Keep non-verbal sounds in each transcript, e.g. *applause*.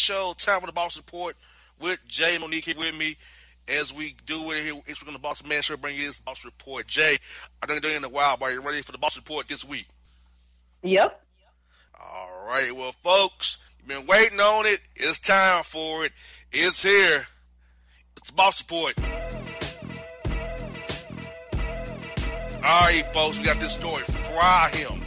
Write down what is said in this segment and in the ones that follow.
Show, time for the Boss Report with Jae Monique with me. As we do it here, it's on the Boss Man Show, bring you this Boss Report. Jay, I think doing it in a while, but are you ready for the Boss Report this week? Yep. All right, well, folks, you've been waiting on it. It's time for it. It's here. It's the Boss Report. All right, folks, we got this story. Fry him.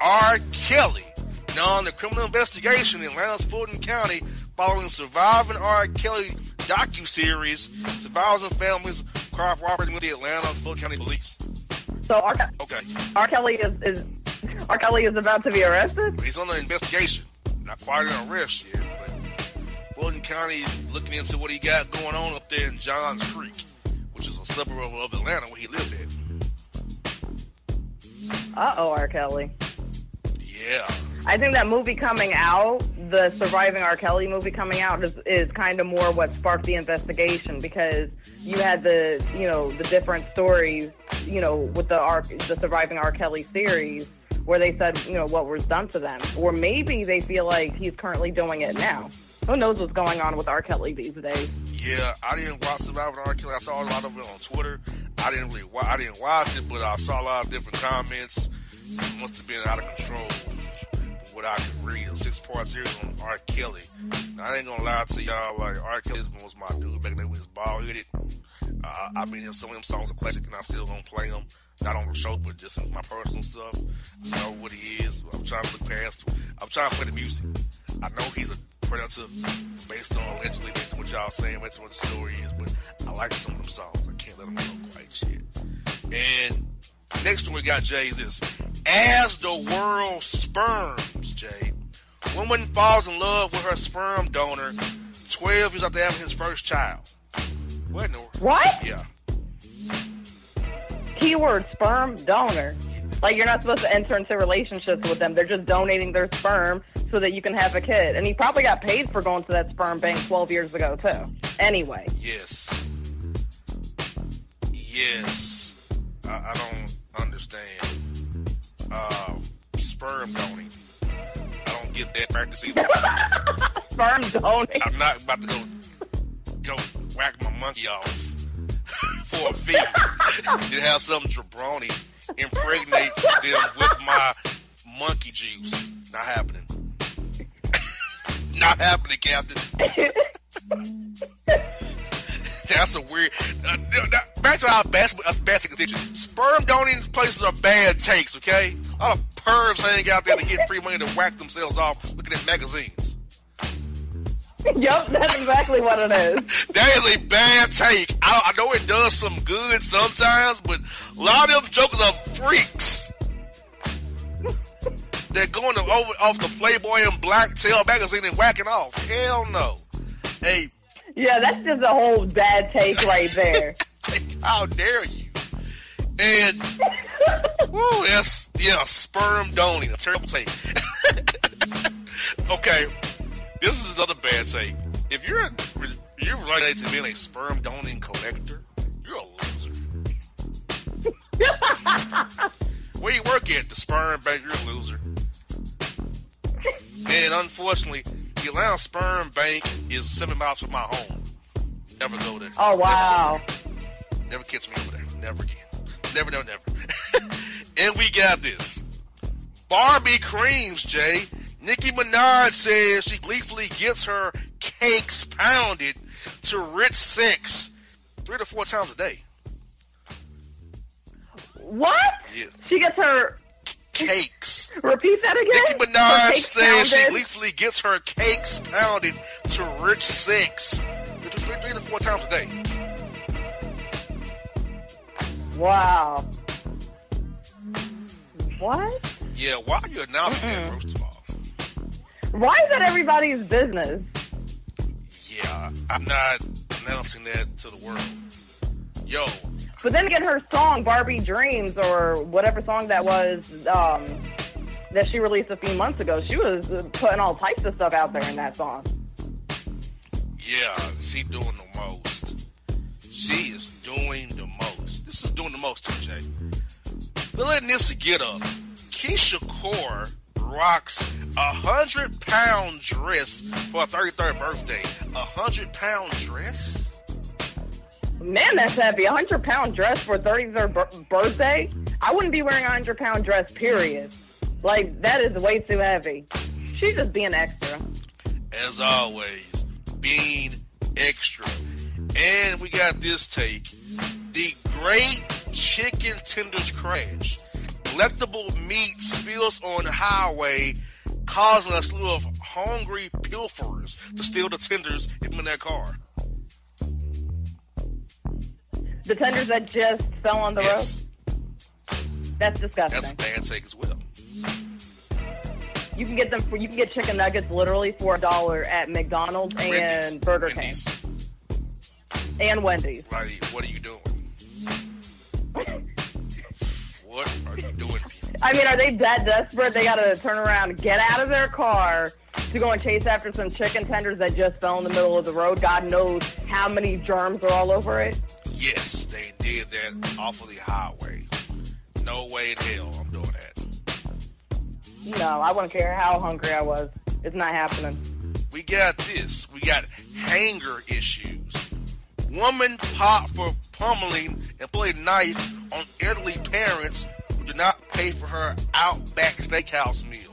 R. Kelly. On the criminal investigation in Atlanta's Fulton County following Surviving R. Kelly docu-series, survivors and families cooperating with the Atlanta Fulton County Police. So R. Okay. R. Kelly is, is R. Kelly is about to be arrested. He's on an investigation. Not quite an arrest yet, but Fulton County is looking into what he got going on up there in Johns Creek, which is a suburb of, of Atlanta where he lived at. Uh oh, R. Kelly. Yeah. I think that movie coming out, the Surviving R. Kelly movie coming out, is, is kind of more what sparked the investigation because you had the you know the different stories you know with the R, the Surviving R. Kelly series where they said, you know, what was done to them. Or maybe they feel like he's currently doing it now. Who knows what's going on with R. Kelly these days? Yeah, I didn't watch Surviving R. Kelly. I saw a lot of it on Twitter. I didn't really, I didn't watch it, but I saw a lot of different comments. It must have been out of control. What I could read, a six-part series on R. Kelly. Now, I ain't gonna lie to y'all, like R. Kelly was my dude back then he was bald headed. Uh, I mean, some of them songs are classic, and I still gonna play them. Not on the show, but just my personal stuff. I know what he is. I'm trying to look past. I'm trying to play the music. I know he's a predator based on allegedly based on what y'all saying, based on what the story is. But I like some of them songs. I can't let them go quite yet. And next one we got Jay is this: As the world sperms, Jay. Woman falls in love with her sperm donor 12 years after having his first child. What in the What? Yeah. Keyword sperm donor. Like you're not supposed to enter into relationships with them. They're just donating their sperm so that you can have a kid. And he probably got paid for going to that sperm bank 12 years ago too. Anyway, Yes. Yes. I, I don't understand. Uh, sperm donating. I don't get that practice either. *laughs* sperm donate. I'm not about to go go whack my monkey off *laughs* for a fee *laughs* and have some jabroni impregnate them with my monkey juice. Not happening. Not happening, Captain. That's a weird. Uh, that- back to our best, us basic condition. Sperm donating places are bad takes. Okay, a lot of pervs hang out there to get free money to whack themselves off looking at magazines. *laughs* yep, that's exactly what it is. That is a bad take. I, I know it does some good sometimes, but a lot of them jokers are freaks. They're going to over off the Playboy and Black Tail magazine and whacking off. Hell no. Hey, Yeah, that's just a whole bad take right there. *laughs* how dare you? And *laughs* woo, that's yeah, sperm donating, a terrible take. *laughs* okay, this is another bad take. If you're a, you're related to being a sperm donating collector, you're a loser. *laughs* Where you work at the sperm bank, you're a loser. And unfortunately, the Atlanta Sperm Bank is seven miles from my home. Never go there. Oh wow. Never catch me over there. Never again. Never, never, never. *laughs* and we got this. Barbie creams, Jay. Nicki Minaj says she gleefully gets her cakes pounded to rich sex three to four times a day. What? Yeah. She gets her. Cakes. *laughs* Repeat that again. Nicki Minaj says she gleefully gets her cakes pounded to rich sex three, three, three to four times a day. Wow. What? Yeah, why are you announcing that, first of all? Why is that everybody's business? Yeah, I'm not announcing that to the world. Yo, But then again, her song "Barbie Dreams" or whatever song that was um, that she released a few months ago, she was putting all types of stuff out there in that song. yeah, she doing the most. She is doing the most. This is doing the most, TJ. They're letting this get up. Keyshia Ka'oir rocks a hundred pound dress for her 33rd birthday. A hundred pound dress? Man, that's heavy. A hundred pound dress for a 33rd bir- birthday. I wouldn't be wearing a hundred pound dress. Period. Like that is way too heavy. She's just being extra. as always, being extra. And we got this take. The great chicken tenders crash. Delectable meat spills on the highway, causing a slew of hungry pilferers to steal the tenders in their car. The tenders that just fell on the Yes, road. That's disgusting. that's a bad take as well. You can get them for you can get chicken nuggets literally for a dollar at McDonald's and Wendy's. Burger Wendy's. King and Wendy's. Like, what are you doing? What are you doing. I mean, are they that desperate? They got to turn around, get out of their car to go and chase after some chicken tenders that just fell in the middle of the road. God knows how many germs are all over it. Yes, they did that off of the highway. No way in hell I'm doing that. No, I wouldn't care how hungry I was. It's not happening. We got this. We got hanger issues. Woman popped for pummeling and a knife on elderly parents who did not pay for her Outback Steakhouse meal.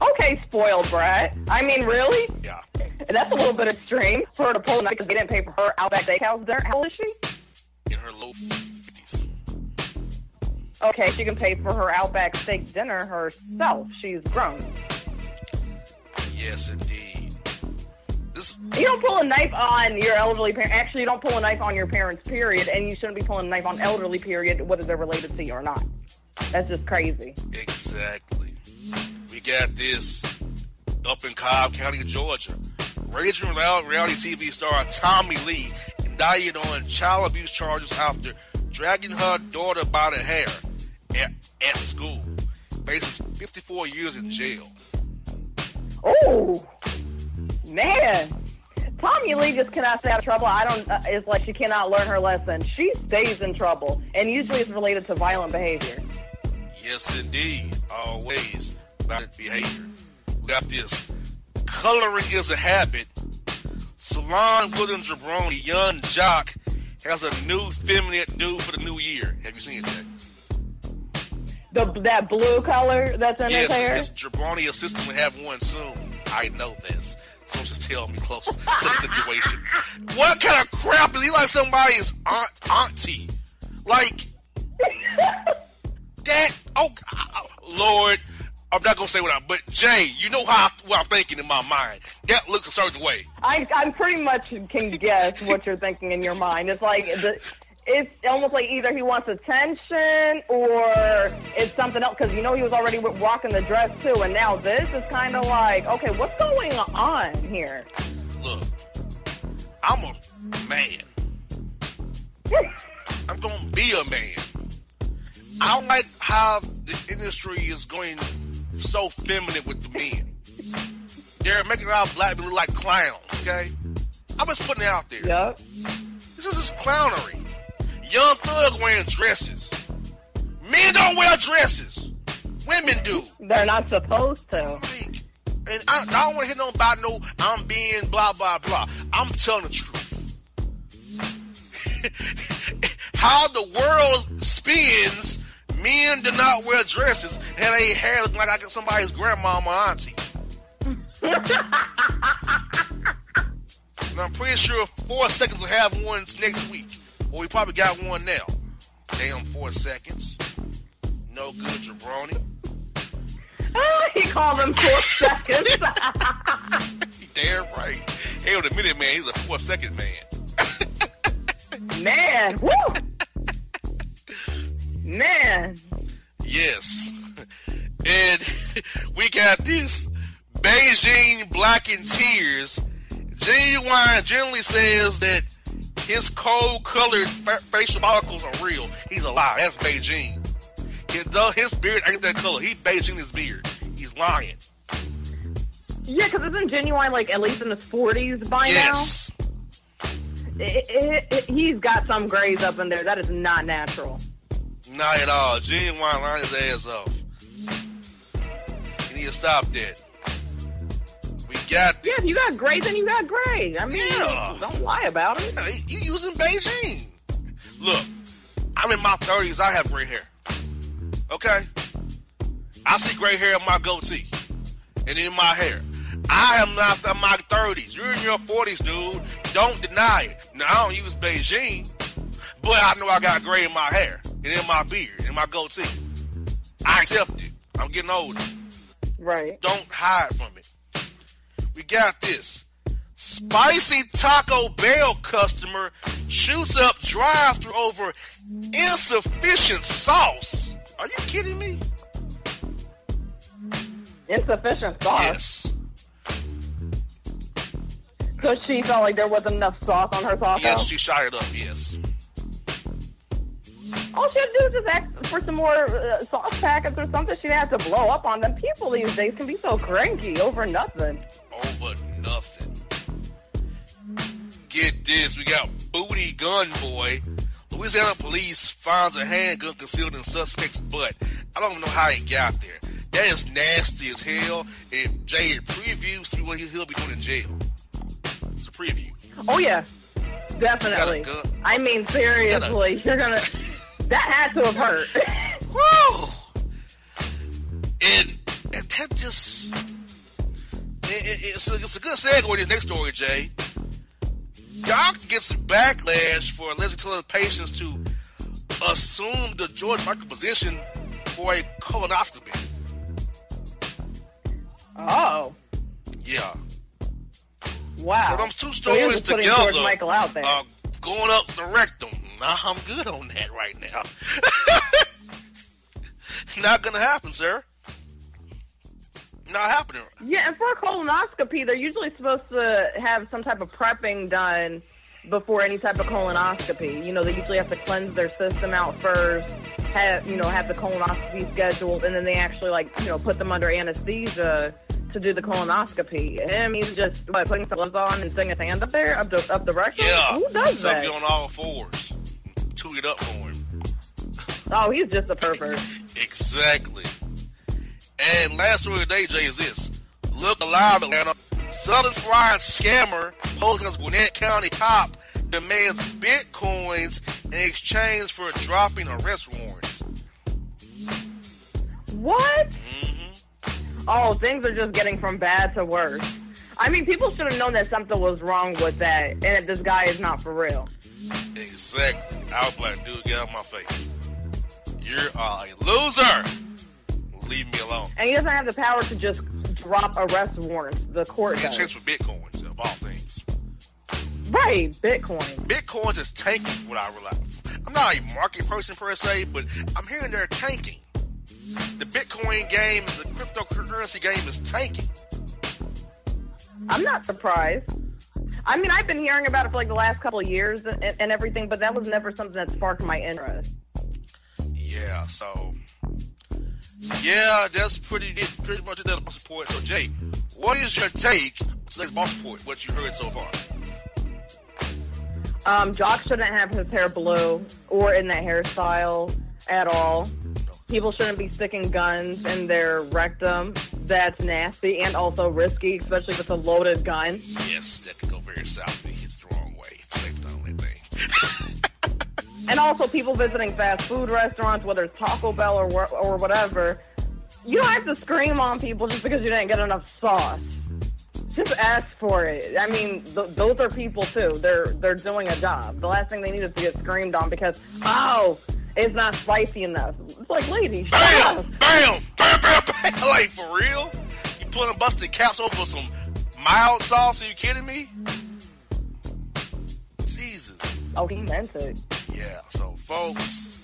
Okay, spoiled brat. I mean, really? Yeah. That's a little bit extreme for her to pull a knife because they didn't pay for her Outback Steakhouse dinner. How old is she? In her low 50s. Okay, she can pay for her Outback steak dinner herself. She's grown. Yes, indeed. This, You don't pull a knife on your elderly parent. Actually, you don't pull a knife on your parents, period. And you shouldn't be pulling a knife on elderly, period, whether they're related to you or not. That's just crazy. exactly. We got this up in Cobb County, Georgia. Raging real- reality TV star Tommie Lee indicted on child abuse charges after dragging her daughter by the hair at, at school. Faces 54 years in jail. Oh, man. Tommie Lee just cannot stay out of trouble. I don't. Uh, it's like she cannot learn her lesson. She stays in trouble, and usually it's related to violent behavior. Yes, indeed. Always violent behavior. We got this. Coloring is a habit. Salon William Jabroni, young jock, has a new feminine do for the new year. Have you seen that? The that blue color that's in his yes, hair. his Jabroni assistant will have one soon. I know this. Just tell me close to the situation. What kind of crap is he like somebody's aunt auntie? Like that? Oh, Lord. I'm not gonna say what I'm, But Jay, you know how what I'm thinking in my mind. That looks a certain way. I I pretty much can guess what you're thinking in your mind. It's like the. It's almost like either he wants attention or it's something else because you know he was already rocking the dress too, and now this is kind of like okay, what's going on here? Look, I'm a man. *laughs* I'm gonna be a man. I don't like how the industry is going so feminine with the men. They're making our black people look like clowns, okay? I'm just putting it out there. Yep. This is clownery. Young thug wearing dresses. Men don't wear dresses. Women do. They're not supposed to. Like, and I, I don't want to hear nobody no I'm being blah blah blah. I'm telling the truth. *laughs* How the world spins, men do not wear dresses and they hair look like I got somebody's grandmama or auntie. *laughs* and I'm pretty sure four seconds will have one next week. Well, we probably got one now. Damn, four seconds. No good, jabroni. Ah, he called them four *laughs* seconds. *laughs* Damn right. Hell, the minute man, he's a four second man. *laughs* Man, woo! Man, Yes. And we got this Bigen Black in Tears. Ginuwine generally says that his cold colored fa- facial follicles are real. He's a lie. That's Bigen. His, though his beard ain't that color. He Bigen his beard. He's lying. yeah, because isn't Ginuwine like at least in his forties by yes. now? It, it, it, he's got some grays up in there. That is not natural. Not at all. Ginuwine lying his ass off. You need to stop that. Got Yeah, if you got gray, then you got gray. I mean, Yeah. don't lie about it. Yeah, you using Bigen. Look, I'm in my 30s. I have gray hair. Okay? I see gray hair in my goatee and in my hair. I am not in my 30s. You're in your 40s, dude. Don't deny it. Now, I don't use Bigen, but I know I got gray in my hair and in my beard and my goatee. I accept it. I'm getting older. Right. Don't hide from it. We got this. Spicy Taco Bell customer shoots up drive through over insufficient sauce. Are you kidding me? Insufficient sauce. Yes. So she felt like there wasn't enough sauce on her sauce. Yes, she shot it up, yes. All she had to do was just ask for some more uh, sauce packets or something. She didn't to blow up on them. People these days can be so cranky over nothing. This, we got Booty Gun Boy Louisiana police finds a handgun concealed in suspect's butt. I don't know how he got there. That is nasty as hell. If Jay preview, see what he'll be doing in jail. It's a preview. Oh yeah, definitely. I mean, seriously, you're gonna. That had to have hurt. *laughs* Woo! And, and that just. It, it, it's, a, it's a good segue to the next story, Jay. Doctor gets backlash for allegedly telling patients to assume the George Michael position for a colonoscopy. Oh. Yeah. Wow. So those two stories so together, George Michael out there. Uh, going up the rectum. Nah, I'm good on that right now. *laughs* Not gonna happen, sir. Not happening. Yeah, and for a colonoscopy, they're usually supposed to have some type of prepping done before any type of colonoscopy. You know, they usually have to cleanse their system out first, have you know, have the colonoscopy scheduled, and then they actually like you know put them under anesthesia to do the colonoscopy. Him, he's just what, putting some gloves on and sticking his hand up there, up the up the rectum. Yeah, who does so that? on all fours, toot it up for him. Oh, he's just a pervert. *laughs* exactly. And last story of the day, Jay, is this. Look alive, Atlanta. Southern Fried scammer posing as Gwinnett County cop demands bitcoins in exchange for dropping arrest warrants. What? Mm-hmm. Oh, things are just getting from bad to worse. I mean, people should have known that something was wrong with that, and that this guy is not for real. Exactly. I was like, dude, get out of my face. You're a loser. Leave me alone. And he doesn't have the power to just drop arrest warrants. The court In does. for bitcoins, of all things. Right, Bitcoin. Bitcoins is tanking, from what I realize. I'm not a market person per se, but I'm hearing they're tanking. The Bitcoin game, the cryptocurrency game is tanking. I'm not surprised. I mean, I've been hearing about it for like the last couple of years and, and everything, but that was never something that sparked my interest. Yeah, so yeah, that's pretty pretty much the boss report. So Jay, what is your take on today's boss report? What you heard so far? Um, Jock shouldn't have his hair blue or in that hairstyle at all. People shouldn't be sticking guns in their rectum. That's nasty and also risky, especially if it's a loaded gun. Yes, that could go very south. And also people visiting fast food restaurants, whether it's Taco Bell or or whatever. You don't have to scream on people just because you didn't get enough sauce. Just ask for it. I mean, th- those are people too. They're they're doing a job. The last thing they need is to get screamed on because oh, it's not spicy enough. It's like, lady, shut Bam! up. Bam! Bam! Bam! Bam! Like for real? You putting busted caps over some mild sauce? Are you kidding me? Jesus. Oh, he meant it. Yeah. So, folks,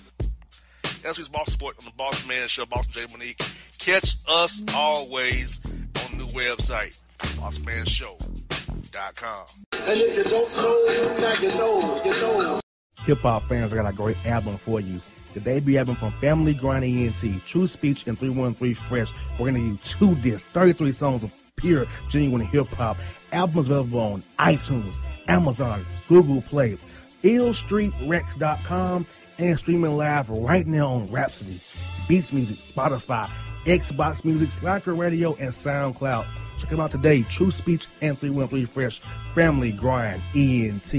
that's who's boss support on the Boss Man Show. Boss Jae Monique. Catch us always on the new website, BossManShow.com. And if you don't know, now you know, you know. Hip hop fans, I got a great album for you. The debut album from Family Grind ENT, True Speech and 313 Fresh. We're going to give you two discs, 33 songs of pure, genuine hip hop. Albums available on iTunes, Amazon, Google Play, illstreetrex.com, and streaming live right now on Rhapsody, Beats Music, Spotify, Xbox Music, Slacker Radio, and SoundCloud. Check them out today. True Speech and 313 Fresh. Family Grind ENT.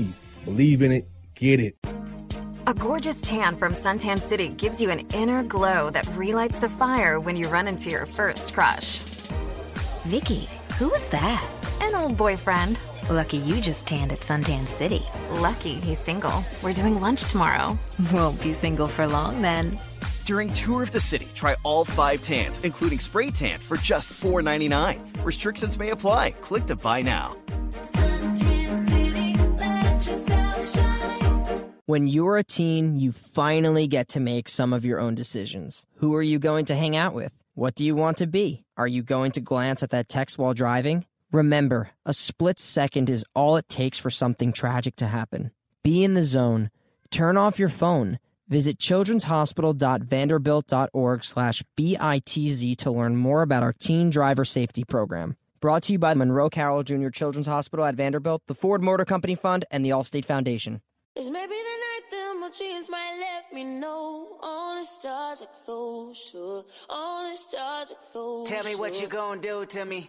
Believe in it. Get it. A gorgeous tan from Suntan City gives you an inner glow that relights the fire when you run into your first crush. Vicky, who was that? An old boyfriend. Lucky you just tanned at Suntan City. Lucky he's single. We're doing lunch tomorrow. *laughs* Won't be single for long then. During Tour of the City, try all five tans, including spray tan, for just $4.99. Restrictions may apply. Click to buy now. When you're a teen, you finally get to make some of your own decisions. Who are you going to hang out with? What do you want to be? Are you going to glance at that text while driving? Remember, a split second is all it takes for something tragic to happen. Be in the zone. Turn off your phone. Visit childrenshospital.vanderbilt.org slash BITZ to learn more about our teen driver safety program. Brought to you by Monroe Carroll Jr. Children's Hospital at Vanderbilt, the Ford Motor Company Fund, and the Allstate Foundation. It's maybe the night that my dreams might let me know. All the stars are closer. All the stars are closer. Tell me what you gonna do to me.